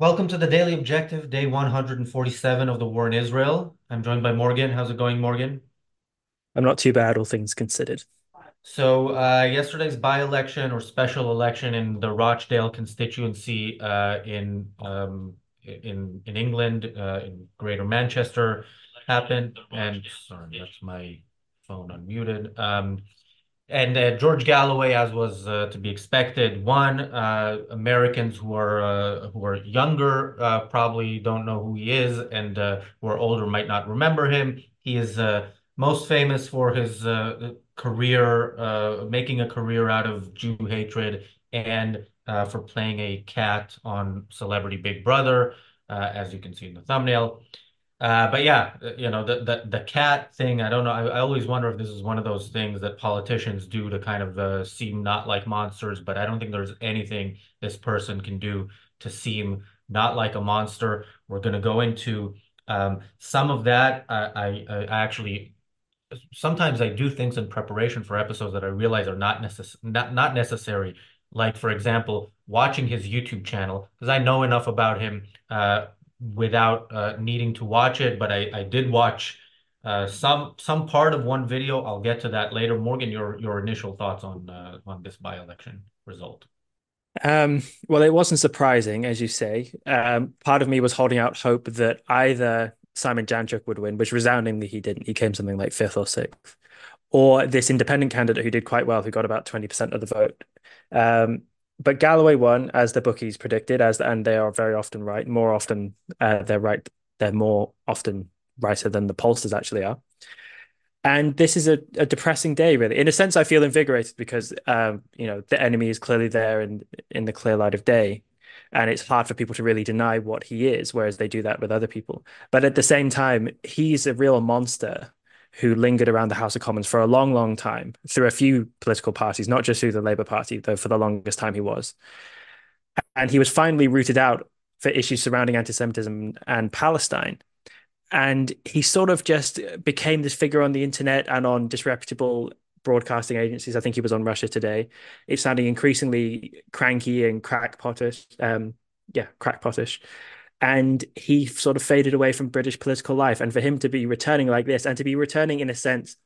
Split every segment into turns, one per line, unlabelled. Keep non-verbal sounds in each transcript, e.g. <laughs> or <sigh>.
Welcome to the Daily Objective, day 147 of the war in Israel. I'm joined by Morgan. How's it going, Morgan?
I'm not too bad, all things considered.
So, uh, yesterday's by-election or special election in the Rochdale constituency uh, in um, in in England, uh, in Greater Manchester, happened. And sorry, that's my phone unmuted. Um, and uh, George Galloway, as was uh, to be expected, won. Uh, Americans who are uh, who are younger uh, probably don't know who he is, and uh, who are older might not remember him. He is most famous for his career, making a career out of Jew hatred, and for playing a cat on Celebrity Big Brother, as you can see in the thumbnail. Uh, but yeah, uh, you know, the, the the cat thing, I don't know. I, I always wonder if this is one of those things that politicians do to kind of uh, seem not like monsters, but I don't think there's anything this person can do to seem not like a monster. We're going to go into um, some of that. I, I, I actually sometimes I do things in preparation for episodes that I realize are not necess not not necessary. Like for example, watching his YouTube channel because I know enough about him uh, without uh, needing to watch it, but I, I did watch uh, some some part of one video. I'll get to that later. Morgan, your your initial thoughts on uh, on this by-election result?
Um, well, it wasn't surprising, as you say. Um, part of me was holding out hope that either Simon Danczuk would win, which resoundingly he didn't. He came something like fifth or sixth, or this independent candidate who did quite well, who got about 20% of the vote. Um, but Galloway won as the bookies predicted, as and they are very often right. More often, uh, they're right. They're more often righter than the pollsters actually are. And this is a, a depressing day, really. In a sense, I feel invigorated because um, you know the enemy is clearly there in, in the clear light of day, and it's hard for people to really deny what he is, whereas they do that with other people. But at the same time, he's a real monster who lingered around the House of Commons for a long, long time through a few political parties, not just through the Labour Party, though for the longest time he was. And he was finally rooted out for issues surrounding anti Semitism and Palestine. And he sort of just became this figure on the internet and on disreputable broadcasting agencies. I think he was on Russia Today. It's sounding increasingly cranky and crackpotish. Um, yeah, crackpotish and he sort of faded away from British political life. And for him to be returning like this, and to be returning in a sense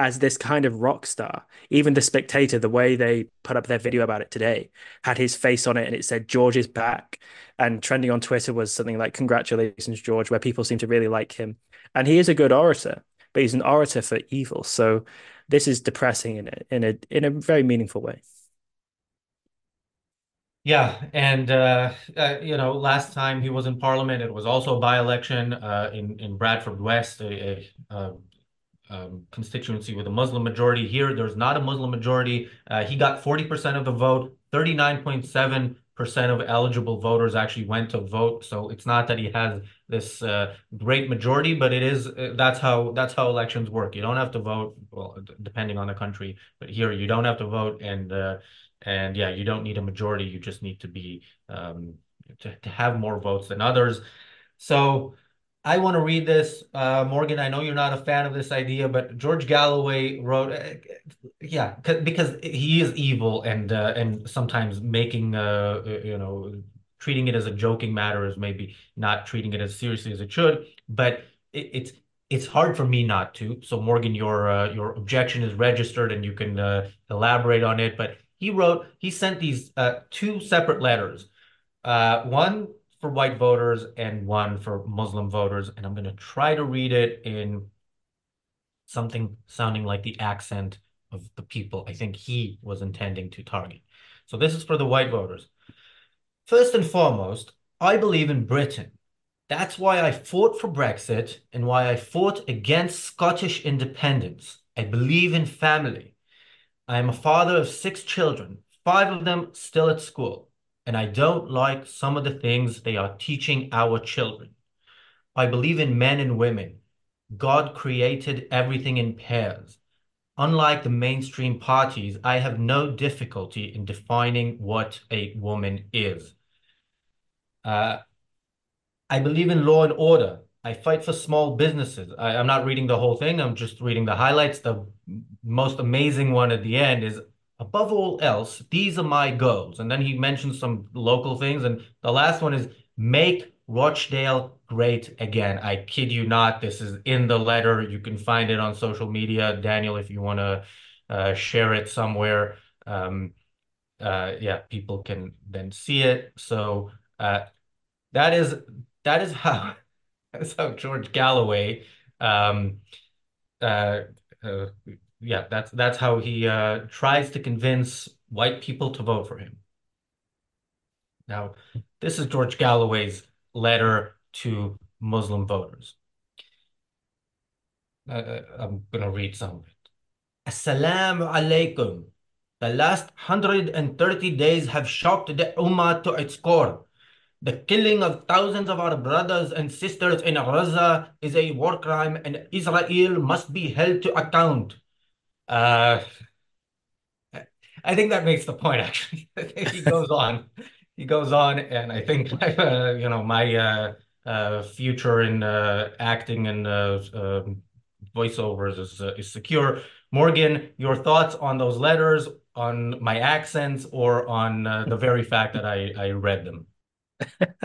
as this kind of rock star, even the Spectator, the way they put up their video about it today, had his face on it, and it said George is back. And trending on Twitter was something like "Congratulations, George," where people seem to really like him. And he is a good orator, but he's an orator for evil. So this is depressing in a in a in a very meaningful way.
Yeah, and uh, uh, you know, last time he was in Parliament, it was also a by-election uh, in in Bradford West, a, a, a um, constituency with a Muslim majority. Here, there's not a Muslim majority. Uh, he got 40% of the vote. 39.7% of eligible voters actually went to vote. So it's not that he has this uh, great majority, but it is uh, that's how that's how elections work. You don't have to vote, well, depending on the country, but here you don't have to vote, and and yeah, you don't need a majority. You just need to be um, to, to have more votes than others. So I want to read this. Uh, Morgan, I know you're not a fan of this idea, but George Galloway wrote, uh, yeah, because he is evil and uh, and sometimes making, uh, you know, treating it as a joking matter is maybe not treating it as seriously as it should. But it, it's it's hard for me not to. So Morgan, your uh, your objection is registered, and you can uh, elaborate on it. But he wrote, he sent these uh, two separate letters, uh, one for white voters and one for Muslim voters. And I'm going to try to read it in something sounding like the accent of the people I think he was intending to target. So this is for the white voters. First and foremost, I believe in Britain. That's why I fought for Brexit and why I fought against Scottish independence. I believe in family. I am a father of six children, five of them still at school, and I don't like some of the things they are teaching our children. I believe in men and women. God created everything in pairs. Unlike the mainstream parties, I have no difficulty in defining what a woman is. Uh, I believe in law and order. I fight for small businesses. I, am not reading the whole thing. I'm just reading the highlights. The most amazing one at the end is above all else, these are my goals. And then he mentions some local things. And the last one is make Rochdale great again. I kid you not. This is in the letter. You can find it on social media. Daniel, if you want to uh, share it somewhere, um, uh, yeah, people can then see it. So uh, that is that is <laughs> how that's how George Galloway um, uh, uh, yeah, that's that's how he uh, tries to convince white people to vote for him. Now, this is George Galloway's letter to Muslim voters. Uh, uh I'm going to read some of it. Assalamu alaikum. The last 130 days have shocked the Ummah to its core. The killing of thousands of our brothers and sisters in Gaza is a war crime and Israel must be held to account. Uh, I think that makes the point, <laughs> actually. he goes on. He goes on, and I think, <laughs> uh, you know, my uh, uh, future in uh, acting and uh, um, voiceovers is, is secure. Morgan, your thoughts on those letters, on my accents, or on the very fact that I, I read them? <laughs>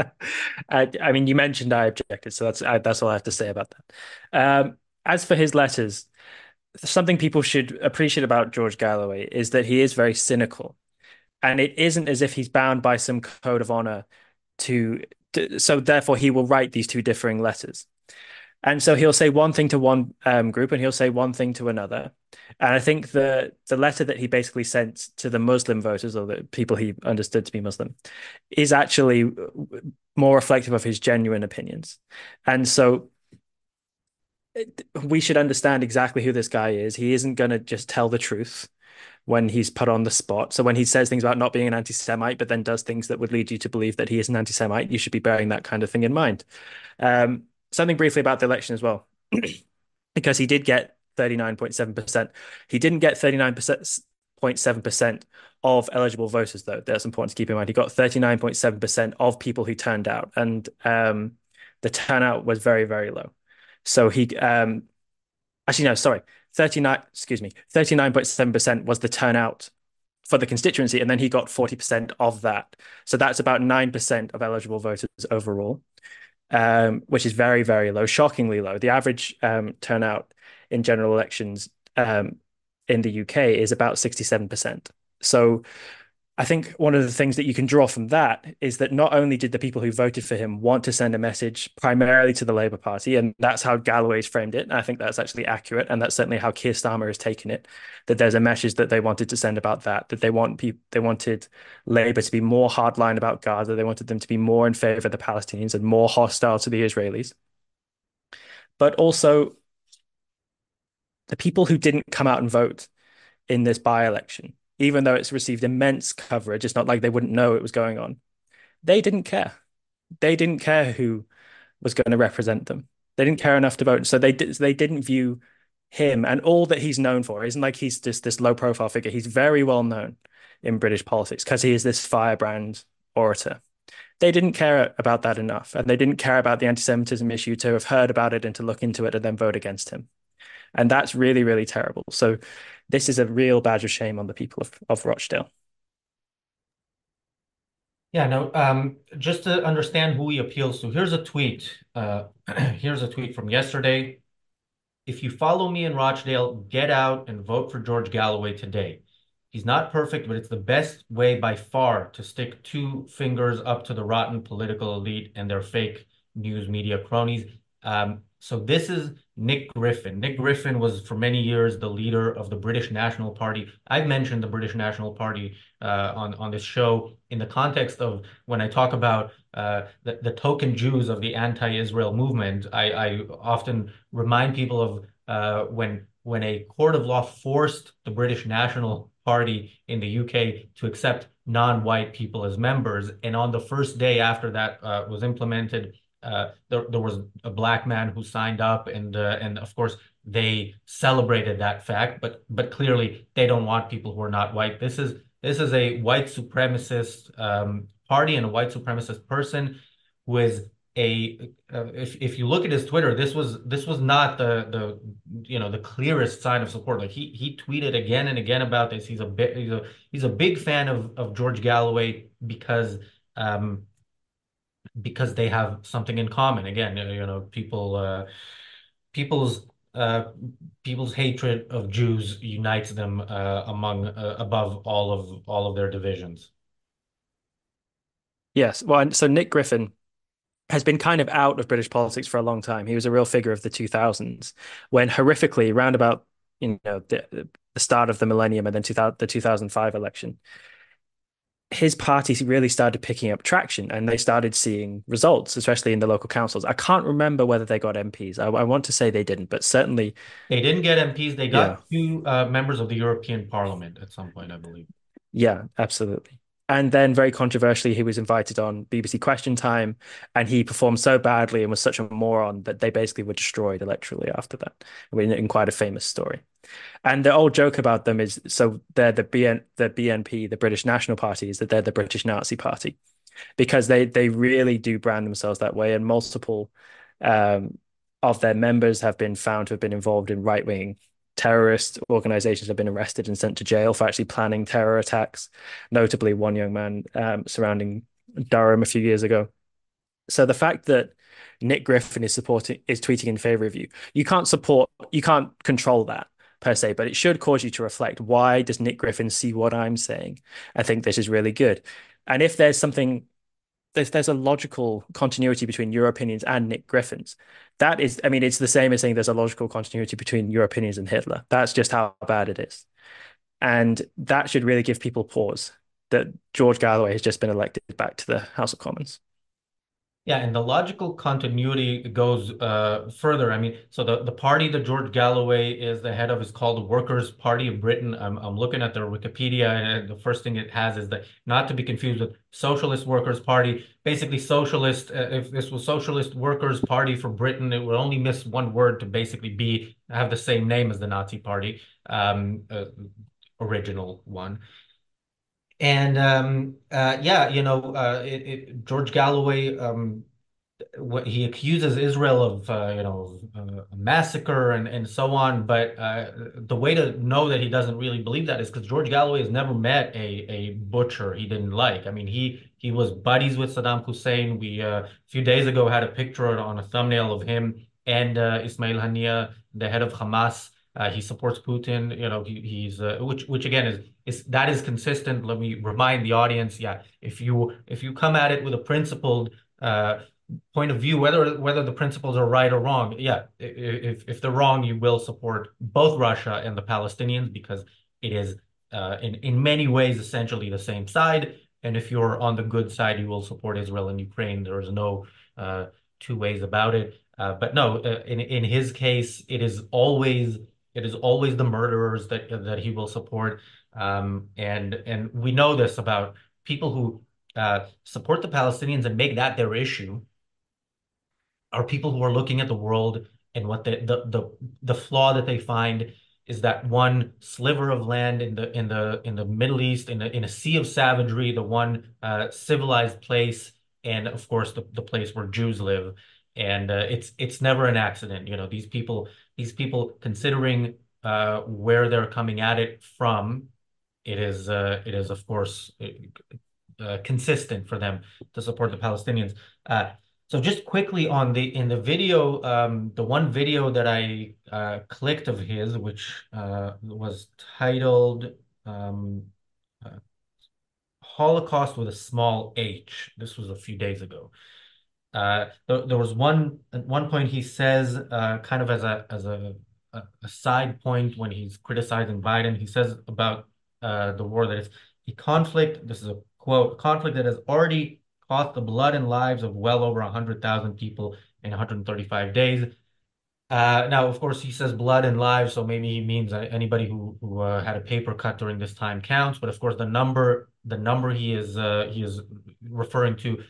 I, I, mean, you mentioned I objected, so that's I, that's all I have to say about that. Um, as for his letters, something people should appreciate about George Galloway is that he is very cynical, and it isn't as if he's bound by some code of honor to, to so therefore he will write these two differing letters. And so he'll say one thing to one um, group and he'll say one thing to another. And I think the the letter that he basically sent to the Muslim voters or the people he understood to be Muslim is actually more reflective of his genuine opinions. And so we should understand exactly who this guy is. He isn't going to just tell the truth when he's put on the spot. So when he says things about not being an anti-Semite, but then does things that would lead you to believe that he is an anti-Semite, you should be bearing that kind of thing in mind. Um, something briefly about the election as well, <clears throat> because he did get 39.7%. He didn't get 39.7% of eligible voters, though. That's important to keep in mind. He got 39.7% of people who turned out, and um, the turnout was very, very low. So he, um, actually, no, sorry, 39, excuse me, 39.7% was the turnout for the constituency, and then he got 40% of that. So that's about 9% of eligible voters overall um, which is very, very low, shockingly low. The average um, turnout in general elections um, in the UK is about 67%. So I think one of the things that you can draw from that is that not only did the people who voted for him want to send a message primarily to the Labour Party, and that's how Galloway's framed it. And I think that's actually accurate, and that's certainly how Keir Starmer has taken it. That there's a message that they wanted to send about that. That they want people, they wanted Labour to be more hardline about Gaza. They wanted them to be more in favour of the Palestinians and more hostile to the Israelis. But also, the people who didn't come out and vote in this by-election even though it's received immense coverage, it's not like they wouldn't know it was going on. They didn't care. They didn't care who was going to represent them. They didn't care enough to vote. So they did, they didn't view him and all that he's known for. Isn't like he's just this low profile figure. He's very well known in British politics because he is this firebrand orator. They didn't care about that enough, and they didn't care about the anti-Semitism issue to have heard about it and to look into it and then vote against him. And that's really, really terrible. So this is a real badge of shame on the people of, of Rochdale.
Yeah, no, um, just to understand who he appeals to, here's a tweet. Uh, <clears throat> here's a tweet from yesterday. If you follow me in Rochdale, get out and vote for George Galloway today. He's not perfect, but it's the best way by far to stick two fingers up to the rotten political elite and their fake news media cronies. Um, so this is Nick Griffin. Nick Griffin was for many years the leader of the British National Party. I've mentioned the British National Party uh, on on this show in the context of when I talk about uh, the, the token Jews of the anti-Israel movement. I, I often remind people of uh, when when a court of law forced the British National Party in the UK to accept non-white people as members, and on the first day after that uh, was implemented uh, there, there was a black man who signed up and uh, and of course they celebrated that fact but but clearly they don't want people who are not white this is this is a white supremacist um, party and a white supremacist person who is a uh, if if you look at his Twitter, this was this was not the the you know the clearest sign of support. Like he he tweeted again and again about this. He's a bit he's a he's a big fan of of George Galloway because um because they have something in common. Again, you know, people uh people's uh people's hatred of Jews unites them uh among uh, above all of all of their divisions.
Yes. Well, so Nick Griffin has been kind of out of British politics for a long time. He was a real figure of the 2000s when horrifically around about you know the, the start of the millennium and then 2000, the 2005 election his party really started picking up traction and they started seeing results, especially in the local councils. I can't remember whether they got MPs. I, I want to say they didn't, but certainly
they didn't get MPs. They got yeah. two uh, members of the European Parliament at some point, I believe.
Yeah, absolutely. And then, very controversially, he was invited on BBC Question Time, and he performed so badly and was such a moron that they basically were destroyed electorally after that. In, in quite a famous story. And the old joke about them is so they're the BN, the BNP, the British National Party, is that they're the British Nazi Party, because they they really do brand themselves that way, and multiple um, of their members have been found to have been involved in right wing terrorist organizations have been arrested and sent to jail for actually planning terror attacks, notably one young man um, surrounding Durham a few years ago. So the fact that Nick Griffin is supporting is tweeting in favor of you, you can't support, you can't control that per se, but it should cause you to reflect why does Nick Griffin see what I'm saying? I think this is really good. And if there's something there's there's a logical continuity between your opinions and Nick Griffin's. That is, I mean, it's the same as saying there's a logical continuity between your opinions and Hitler. That's just how bad it is. And that should really give people pause that George Galloway has just been elected back to the House of Commons.
Yeah, and the logical continuity goes uh, further. I mean, so the, the party that George Galloway is the head of is called the Workers' Party of Britain. I'm, I'm looking at their Wikipedia, and the first thing it has is that not to be confused with Socialist Workers' Party. Basically, socialist. Uh, if this was Socialist Workers' Party for Britain, it would only miss one word to basically be have the same name as the Nazi Party, um, uh, original one. And um, uh, yeah, you know, uh, it, it, George Galloway, um, what he accuses Israel of, uh, you know, uh, massacre and, and so on. But uh, the way to know that he doesn't really believe that is because George Galloway has never met a, a butcher he didn't like. I mean, he he was buddies with Saddam Hussein. We uh, a few days ago had a picture on a thumbnail of him and Ismail Haniyeh, the head of Hamas. Uh, he supports Putin. You know, he, he's uh, which which again is is that is consistent. Let me remind the audience. Yeah, if you if you come at it with a principled uh, point of view, whether whether the principles are right or wrong, yeah, if if they're wrong, you will support both Russia and the Palestinians because it is uh, in in many ways essentially the same side. And if you're on the good side, you will support Israel and Ukraine. There is no uh, two ways about it. Uh, but no, in in his case, it is always it is always the murderers that that he will support, um, and and we know this about people who uh, support the Palestinians and make that their issue are people who are looking at the world and what the the the, the flaw that they find is that one sliver of land in the in the in the Middle East in a, in a sea of savagery, the one uh, civilized place, and of course the, the place where Jews live. And uh, it's it's never an accident. You know, these people these people considering uh, where they're coming at it from, it is uh, it is of course uh, consistent for them to support the Palestinians. Uh, so just quickly on the in the video, um, the one video that I uh, clicked of his, which uh, was titled um, Holocaust with a small H. This was a few days ago. Uh, there, there, was one at one point he says, uh, kind of as a as a, a, side point when he's criticizing Biden, he says about uh, the war that it's a conflict. This is a quote: conflict that has already cost the blood and lives of well over hundred thousand people in 135 days. Uh, now, of course, he says blood and lives, so maybe he means anybody who who uh, had a paper cut during this time counts. But of course, the number the number he is uh, he is referring to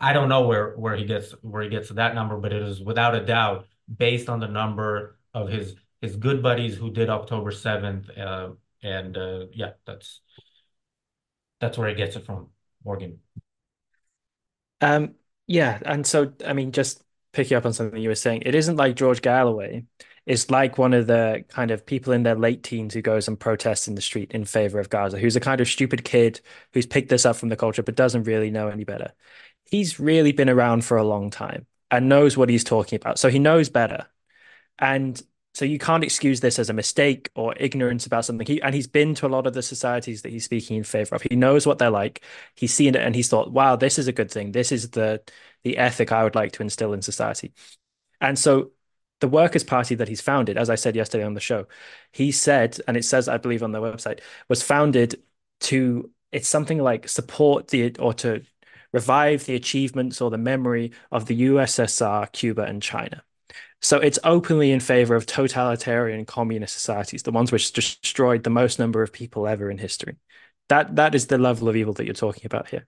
I don't know where where he gets where he gets that number, but it is without a doubt based on the number of his his good buddies who did October 7th. Uh, and uh, yeah, that's that's where he gets it from, Morgan.
Um, Yeah, and so I mean, just picking up on something you were saying, it isn't like George Galloway is like one of the kind of people in their late teens who goes and protests in the street in favor of Gaza, who's a kind of stupid kid who's picked this up from the culture but doesn't really know any better. He's really been around for a long time and knows what he's talking about. So he knows better. And so you can't excuse this as a mistake or ignorance about something. He and he's been to a lot of the societies that he's speaking in favor of. He knows what they're like. He's seen it and he's thought, wow, this is a good thing. This is the the ethic I would like to instill in society. And so the Workers' Party that he's founded, as I said yesterday on the show, he said, and it says, I believe, on their website, was founded to it's something like support the or to revive the achievements or the memory of the USSR, Cuba, and China. So it's openly in favor of totalitarian communist societies, the ones which destroyed the most number of people ever in history. That that is the level of evil that you're talking about here.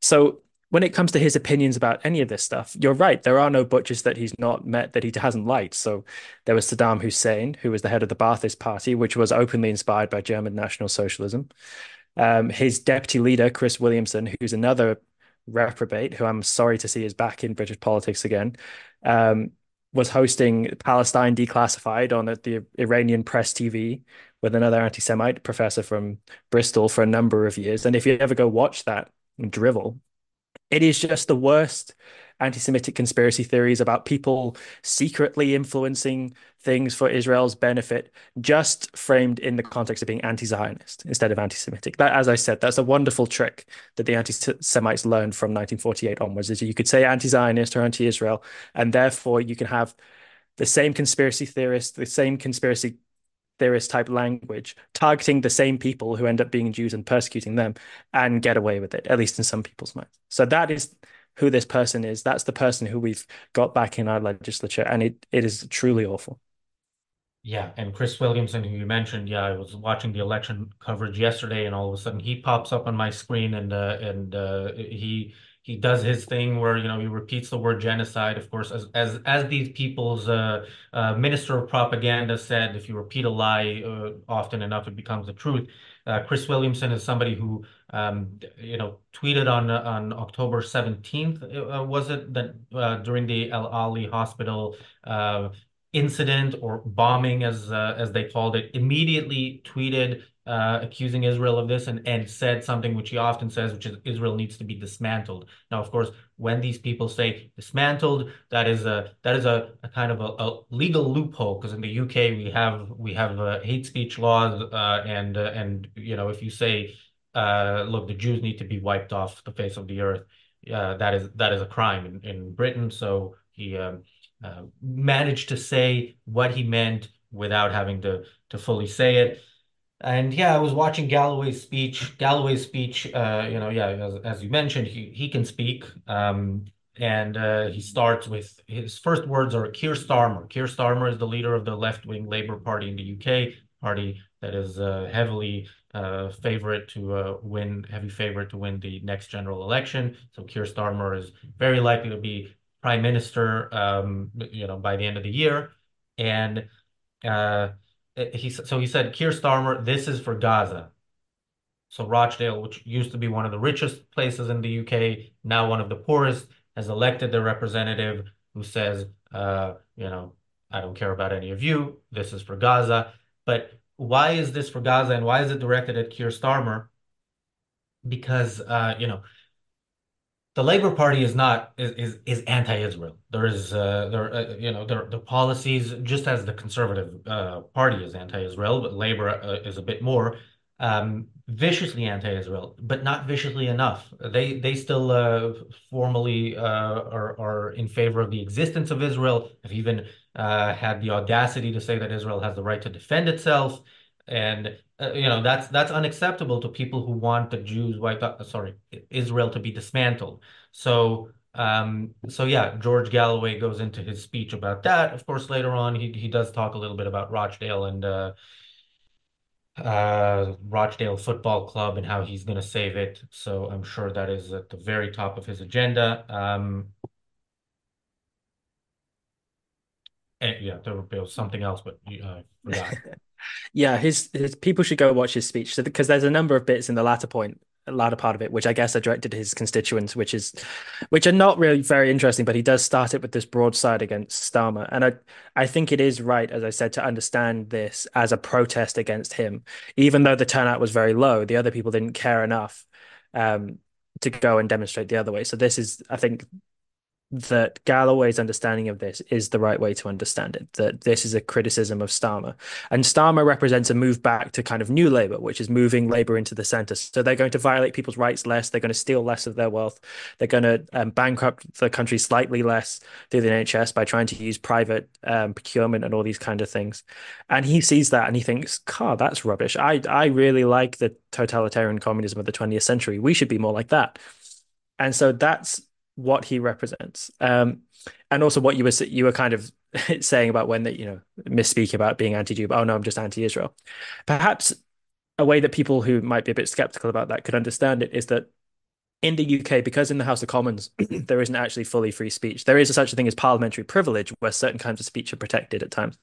So when it comes to his opinions about any of this stuff, you're right. There are no butchers that he's not met that he hasn't liked. So there was Saddam Hussein, who was the head of the Ba'athist Party, which was openly inspired by German National Socialism. Um, his deputy leader, Chris Williamson, who's another reprobate, who I'm sorry to see is back in British politics again, um, was hosting Palestine Declassified on the Iranian press TV with another anti-Semite professor from Bristol for a number of years. And if you ever go watch that drivel, it is just the worst anti-Semitic conspiracy theories about people secretly influencing things for Israel's benefit, just framed in the context of being anti-Zionist instead of anti-Semitic. That, as I said, that's a wonderful trick that the anti-Semites learned from 1948 onwards. Is you could say anti-Zionist or anti-Israel, and therefore you can have the same conspiracy theorists, the same conspiracy theorist type language, targeting the same people who end up being Jews and persecuting them, and get away with it, at least in some people's minds. So that is who this person is. That's the person who we've got back in our legislature, and it it is truly awful.
Yeah, and Chris Williamson, who you mentioned, yeah, I was watching the election coverage yesterday, and all of a sudden he pops up on my screen, and uh, and uh, he he does his thing where you know he repeats the word genocide. Of course, as as as these people's uh, uh, minister of propaganda said, if you repeat a lie uh, often enough, it becomes the truth. Uh, Chris Williamson is somebody who, um, you know, tweeted on on October 17th, uh, was it that uh, during the Al Ahli Hospital uh, incident or bombing, as as they called it, immediately tweeted uh, accusing Israel of this and, and said something which he often says, which is Israel needs to be dismantled. Now, of course, when these people say dismantled, that is a that is a, a kind of a, a legal loophole because in the UK we have we have uh, hate speech laws uh, and and you know if you say uh, look the Jews need to be wiped off the face of the earth, uh, that is that is a crime in, in Britain. So he um, managed to say what he meant without having to to fully say it. And yeah, I was watching Galloway's speech. Galloway's speech, uh, you know, yeah, as, as you mentioned, he, he can speak. Um, and uh, he starts with his first words are Keir Starmer. Keir Starmer is the leader of the left-wing Labour Party in the UK, party that is uh, heavily uh, favorite to uh, win, heavy favorite to win the next general election. So Keir Starmer is very likely to be prime minister, um, you know, by the end of the year. And uh, he so he said, Keir Starmer, this is for Gaza. So Rochdale, which used to be one of the richest places in the UK, now one of the poorest, has elected their representative who says, uh, you know, I don't care about any of you. This is for Gaza. But why is this for Gaza and why is it directed at Keir Starmer? Because, uh, you know, the Labor Party is not is is, is anti-Israel. There is uh, there uh, you know their the policies just as the Conservative uh, Party is anti-Israel, but Labor uh, is a bit more um, viciously anti-Israel, but not viciously enough. They they still uh, formally uh, are are in favor of the existence of Israel. Have even had the audacity to say that Israel has the right to defend itself and uh, you know that's that's unacceptable to people who want the Jews wiped out. Sorry, Israel to be dismantled. So um, so yeah, George Galloway goes into his speech about that. Of course, later on he he does talk a little bit about Rochdale and uh, uh, Rochdale Football Club and how he's going to save it. So I'm sure that is at the very top of his agenda. Um, and yeah, there will be something else, but uh, <laughs>
yeah, his his people should go watch his speech so, because there's a number of bits in the latter point latter part of it, which I guess are directed to his constituents, which is which are not really very interesting, but he does start it with this broadside against Starmer. And I I think it is right, as I said, to understand this as a protest against him. Even though the turnout was very low, the other people didn't care enough um, to go and demonstrate the other way. So this is, I think, that Galloway's understanding of this is the right way to understand it, that this is a criticism of Starmer. And Starmer represents a move back to kind of new Labour, which is moving Labour into the centre. So they're going to violate people's rights less, they're going to steal less of their wealth, they're going to um, bankrupt the country slightly less through the NHS by trying to use private um, procurement and all these kind of things. And he sees that and he thinks, God, that's rubbish. I, I really like the totalitarian communism of the 20th century. We should be more like that. And so that's what he represents. Um, and also what you were you were kind of <laughs> saying about when that you know misspeak about being anti-Jew. But, oh no, I'm just anti-Israel. Perhaps a way that people who might be a bit skeptical about that could understand it is that in the UK, because in the House of Commons <clears throat> there isn't actually fully free speech, there is such a thing as parliamentary privilege where certain kinds of speech are protected at times.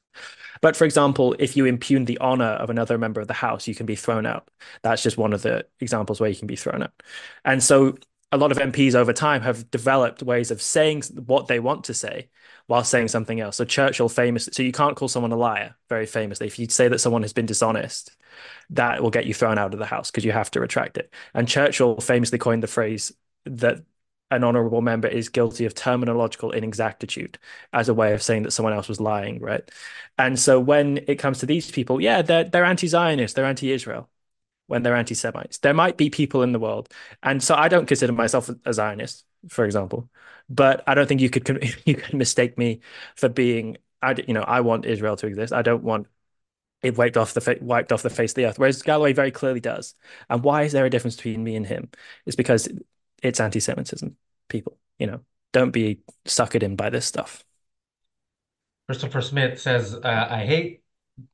But for example, if you impugn the honor of another member of the House, you can be thrown out. That's just one of the examples where you can be thrown out. And so a lot of MPs over time have developed ways of saying what they want to say while saying something else. So Churchill famous, so you can't call someone a liar, very famously. If you say that someone has been dishonest, that will get you thrown out of the house because you have to retract it. And Churchill famously coined the phrase that an honorable member is guilty of terminological inexactitude as a way of saying that someone else was lying, right? And so when it comes to these people, yeah, they're they're anti-Zionist, they're anti-Israel when they're anti-Semites. There might be people in the world, and so I don't consider myself a Zionist, for example, but I don't think you could <laughs> you could mistake me for being. I you know I want Israel to exist. I don't want it wiped off the wiped off the face of the earth. Whereas Galloway very clearly does. And why is there a difference between me and him? It's because it's anti-Semitism. People, you know, don't be suckered in by this stuff.
Christopher Smith says, uh, "I hate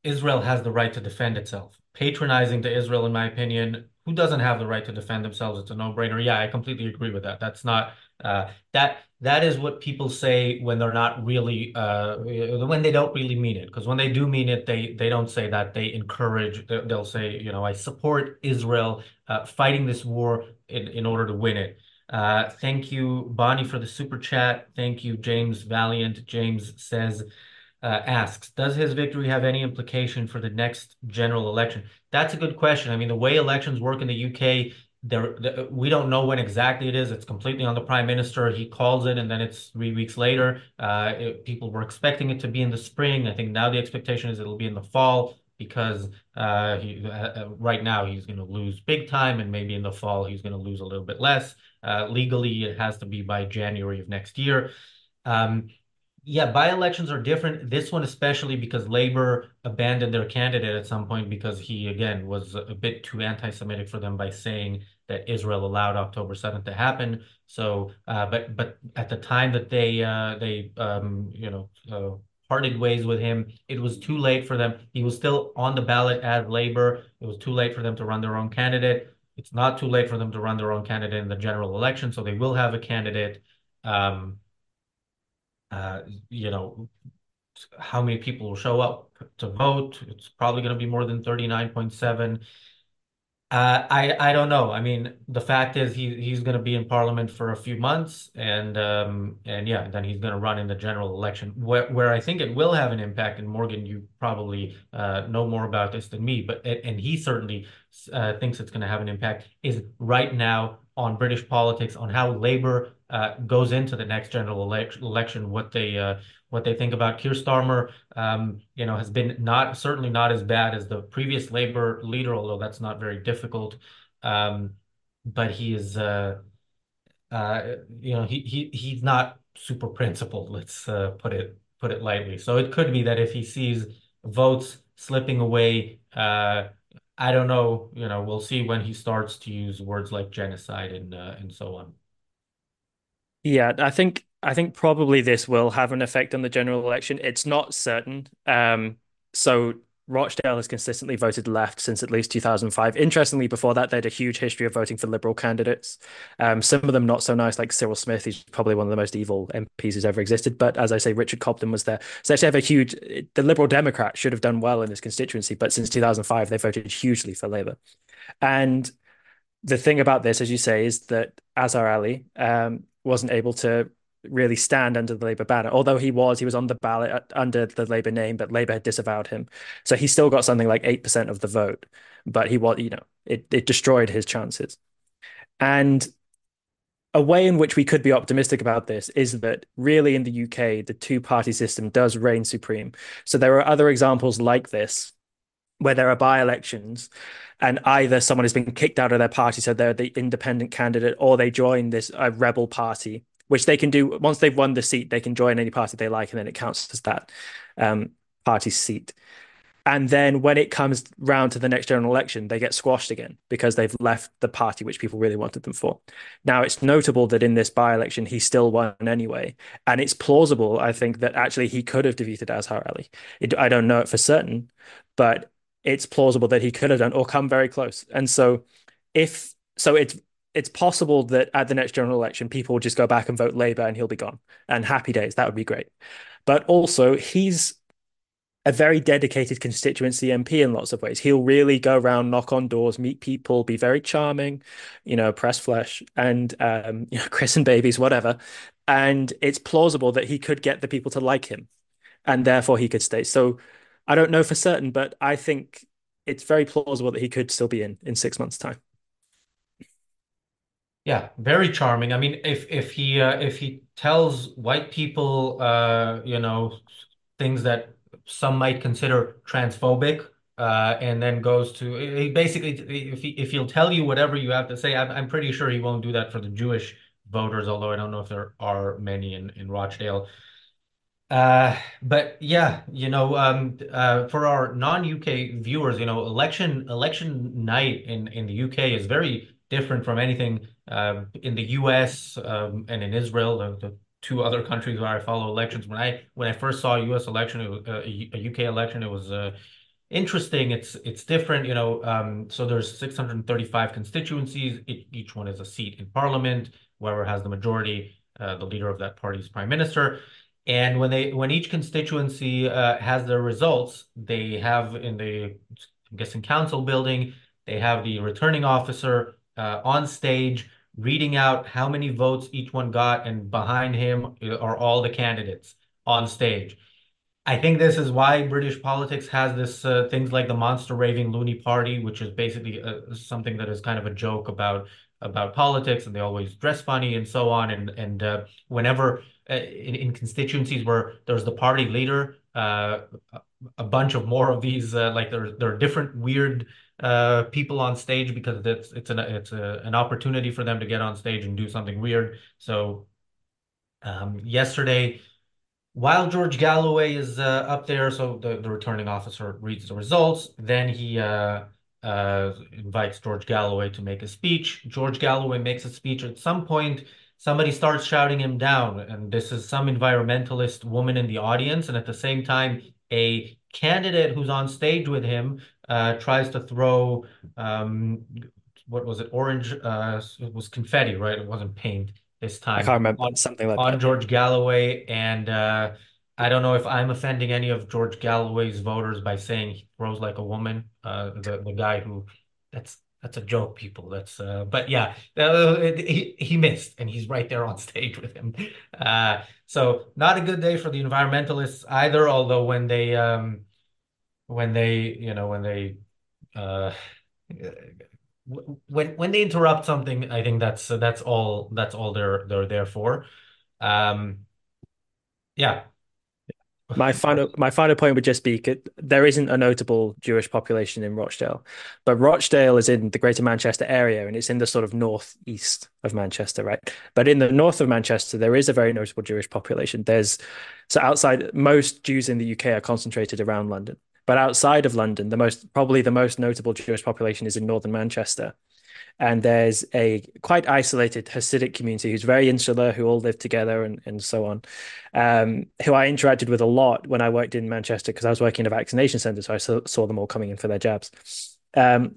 Israel has the right to defend itself patronizing to Israel, in my opinion. Who doesn't have the right to defend themselves? It's a no-brainer. Yeah, I completely agree with that. That's not uh, that that is what people say when they're not really uh, when they don't really mean it. Because when they do mean it, they they don't say that. They encourage. They'll say, you know, I support Israel uh, fighting this war in in order to win it. Uh, thank you, Bonnie, for the super chat. Thank you, James Valiant. James says uh, asks, does his victory have any implication for the next general election? That's a good question. I mean, the way elections work in the UK, there the, we don't know when exactly it is. It's completely on the prime minister. He calls it, and then it's three weeks later. Uh, it, people were expecting it to be in the spring. I think now the expectation is it'll be in the fall because uh, he, uh, uh right now he's going to lose big time, and maybe in the fall he's going to lose a little bit less. Uh, legally, it has to be by January of next year. Um, yeah, by-elections are different. This one especially because Labour abandoned their candidate at some point because he again was a bit too anti-Semitic for them by saying that Israel allowed October 7th to happen. So, uh, but but at the time that they uh, they um, you know uh, parted ways with him, it was too late for them. He was still on the ballot as Labour. It was too late for them to run their own candidate. It's not too late for them to run their own candidate in the general election. So they will have a candidate. Um, uh, you know, how many people will show up to vote. It's probably going to be more than 39.7. Uh, I I don't know. I mean, the fact is he he's going to be in parliament for a few months, and um and yeah, then he's going to run in the general election. Where where I think it will have an impact, and Morgan, you probably uh, know more about this than me, but and he certainly uh, thinks it's going to have an impact. Is right now on British politics, on how Labour uh, goes into the next general election, election what they uh, what they think about Keir Starmer. Um, you know, has been not certainly not as bad as the previous Labour leader, although that's not very difficult. Um, but he is, uh, uh, you know, he he he's not super principled. Let's uh, put it put it lightly. So it could be that if he sees votes slipping away. Uh, I don't know, you know, we'll see when he starts to use words like genocide and uh, and so on.
Yeah, I think I think probably this will have an effect on the general election. It's not certain. Um, so Rochdale has consistently voted left since at least 2005. Interestingly, before that, they had a huge history of voting for liberal candidates. Um, some of them not so nice, like Cyril Smith, who's probably one of the most evil MPs who's ever existed. But as I say, Richard Cobden was there. So they actually have a huge. The Liberal Democrat should have done well in his constituency, but since 2005, they voted hugely for Labour. And the thing about this, as you say, is that Azhar Ali um, wasn't able to really stand under the Labour banner. Although he was, he was on the ballot under the Labour name, but Labour had disavowed him. So he still got something like 8% of the vote, but he was, you know, it, it destroyed his chances. And a way in which we could be optimistic about this is that really in the UK, the two party system does reign supreme. So there are other examples like this where there are by elections and either someone has been kicked out of their party, so they're the independent candidate, or they join this uh, rebel party, which they can do once they've won the seat, they can join any party they like, and then it counts as that um, party's seat. And then when it comes round to the next general election, they get squashed again because they've left the party which people really wanted them for. Now, it's notable that in this by election, he still won anyway. And it's plausible, I think, that actually he could have defeated Azhar Ali. It, I don't know it for certain, but it's plausible that he could have done or come very close. And so, if so, it's it's possible that at the next general election, people will just go back and vote Labour and he'll be gone. And happy days, that would be great. But also, he's a very dedicated constituency MP in lots of ways. He'll really go around, knock on doors, meet people, be very charming, you know, press flesh and um, <laughs> you know, christen babies, whatever. And it's plausible that he could get the people to like him, and therefore he could stay. So I don't know for certain, but I think it's very plausible that he could still be in in six months' time.
Yeah, very charming. I mean, if if he uh, if he tells white people, uh, you know, things that some might consider transphobic, uh, and then goes to he basically if he if he'll tell you whatever you have to say, I'm I'm pretty sure he won't do that for the Jewish voters, although I don't know if there are many in in Rochdale. Uh, but yeah, you know, um, uh, for our non-UK viewers, you know, election election night in the UK is very different from anything uh, in the US um, and in Israel, the, two other countries where I follow elections. When I when I first saw a U.S. election, uh, a UK election, it was interesting. It's it's different, you know. Um, so there's 635 constituencies. It, each one is a seat in parliament. Whoever has the majority, the leader of that party is prime minister. And when they when each constituency uh, has their results, they have in the I'm guessing council building, they have the returning officer uh, on stage reading out how many votes each one got, and behind him are all the candidates on stage. I think this is why British politics has this uh, things like the monster raving loony party, which is basically uh, something that is kind of a joke about about politics, and they always dress funny and so on. And and uh, whenever uh, in, in constituencies where there's the party leader, uh, a bunch of more of these uh, like there there are different weird uh, people on stage because it's it's an it's a, an opportunity for them to get on stage and do something weird. So um, yesterday, while George Galloway is uh, up there, so the, the returning officer reads the results, then he uh, uh, invites George Galloway to make a speech. George Galloway makes a speech. At some point, somebody starts shouting him down, and this is some environmentalist woman in the audience, and at the same time, a candidate who's on stage with him uh, tries to throw um, what was it? Orange. Uh, it was confetti, right? It wasn't paint this time.
I can't remember on, something like
on
that.
George Galloway, and uh, I don't know if I'm offending any of George Galloway's voters by saying he throws like a woman. Uh, the the guy who that's that's a joke, people. That's uh, but yeah, uh, he he missed, and he's right there on <laughs> stage with him. Uh, so not a good day for the environmentalists either. Although when they um when they you know when they uh when when they interrupt something, I think that's that's all that's all they're they're there for. Um, yeah.
My final my final point would just be there isn't a notable Jewish population in Rochdale, but Rochdale is in the Greater Manchester area and it's in the sort of northeast of Manchester, right? But in the north of Manchester, there is a very notable Jewish population. There's so outside most Jews in the UK are concentrated around London. But outside of London, the most probably the most notable Jewish population is in northern Manchester. And there's a quite isolated Hasidic community who's very insular, who all live together and, and so on, um, who I interacted with a lot when I worked in Manchester because I was working in a vaccination centre. So I saw, saw them all coming in for their jabs. Um,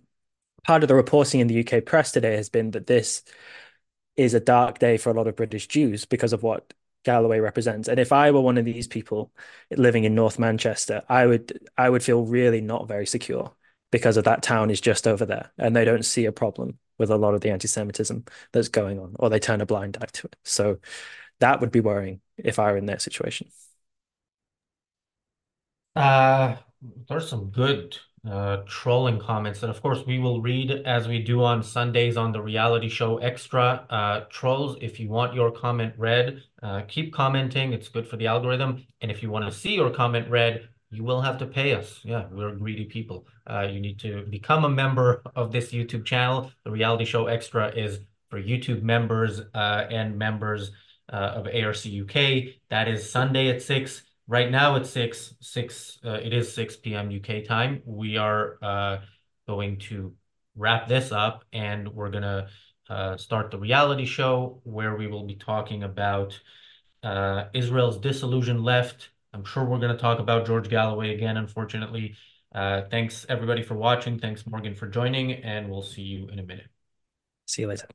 part of the reporting in the UK press today has been that this is a dark day for a lot of British Jews because of what Galloway represents. And if I were one of these people living in North Manchester, I would I would feel really not very secure because of that town is just over there and they don't see a problem with a lot of the anti-Semitism that's going on, or they turn a blind eye to it. So that would be worrying if I were in their situation.
Uh, there's some good uh, trolling comments that, of course, we will read as we do on Sundays on the reality show Extra. Uh, trolls, if you want your comment read, uh, keep commenting. It's good for the algorithm. And if you want to see your comment read, you will have to pay us. Yeah, we're greedy people. Uh, you need to become a member of this YouTube channel. The reality show Extra is for YouTube members uh, and members uh, of ARC UK. That is Sunday at 6. Right now it's 6, 6, uh, it is 6 p.m. UK time. We are uh, going to wrap this up and we're going to uh, start the reality show where we will be talking about uh, Israel's disillusioned left. I'm sure we're going to talk about George Galloway again, unfortunately. Uh, thanks everybody for watching. Thanks, Morgan, for joining, and we'll see you in a minute.
See you later.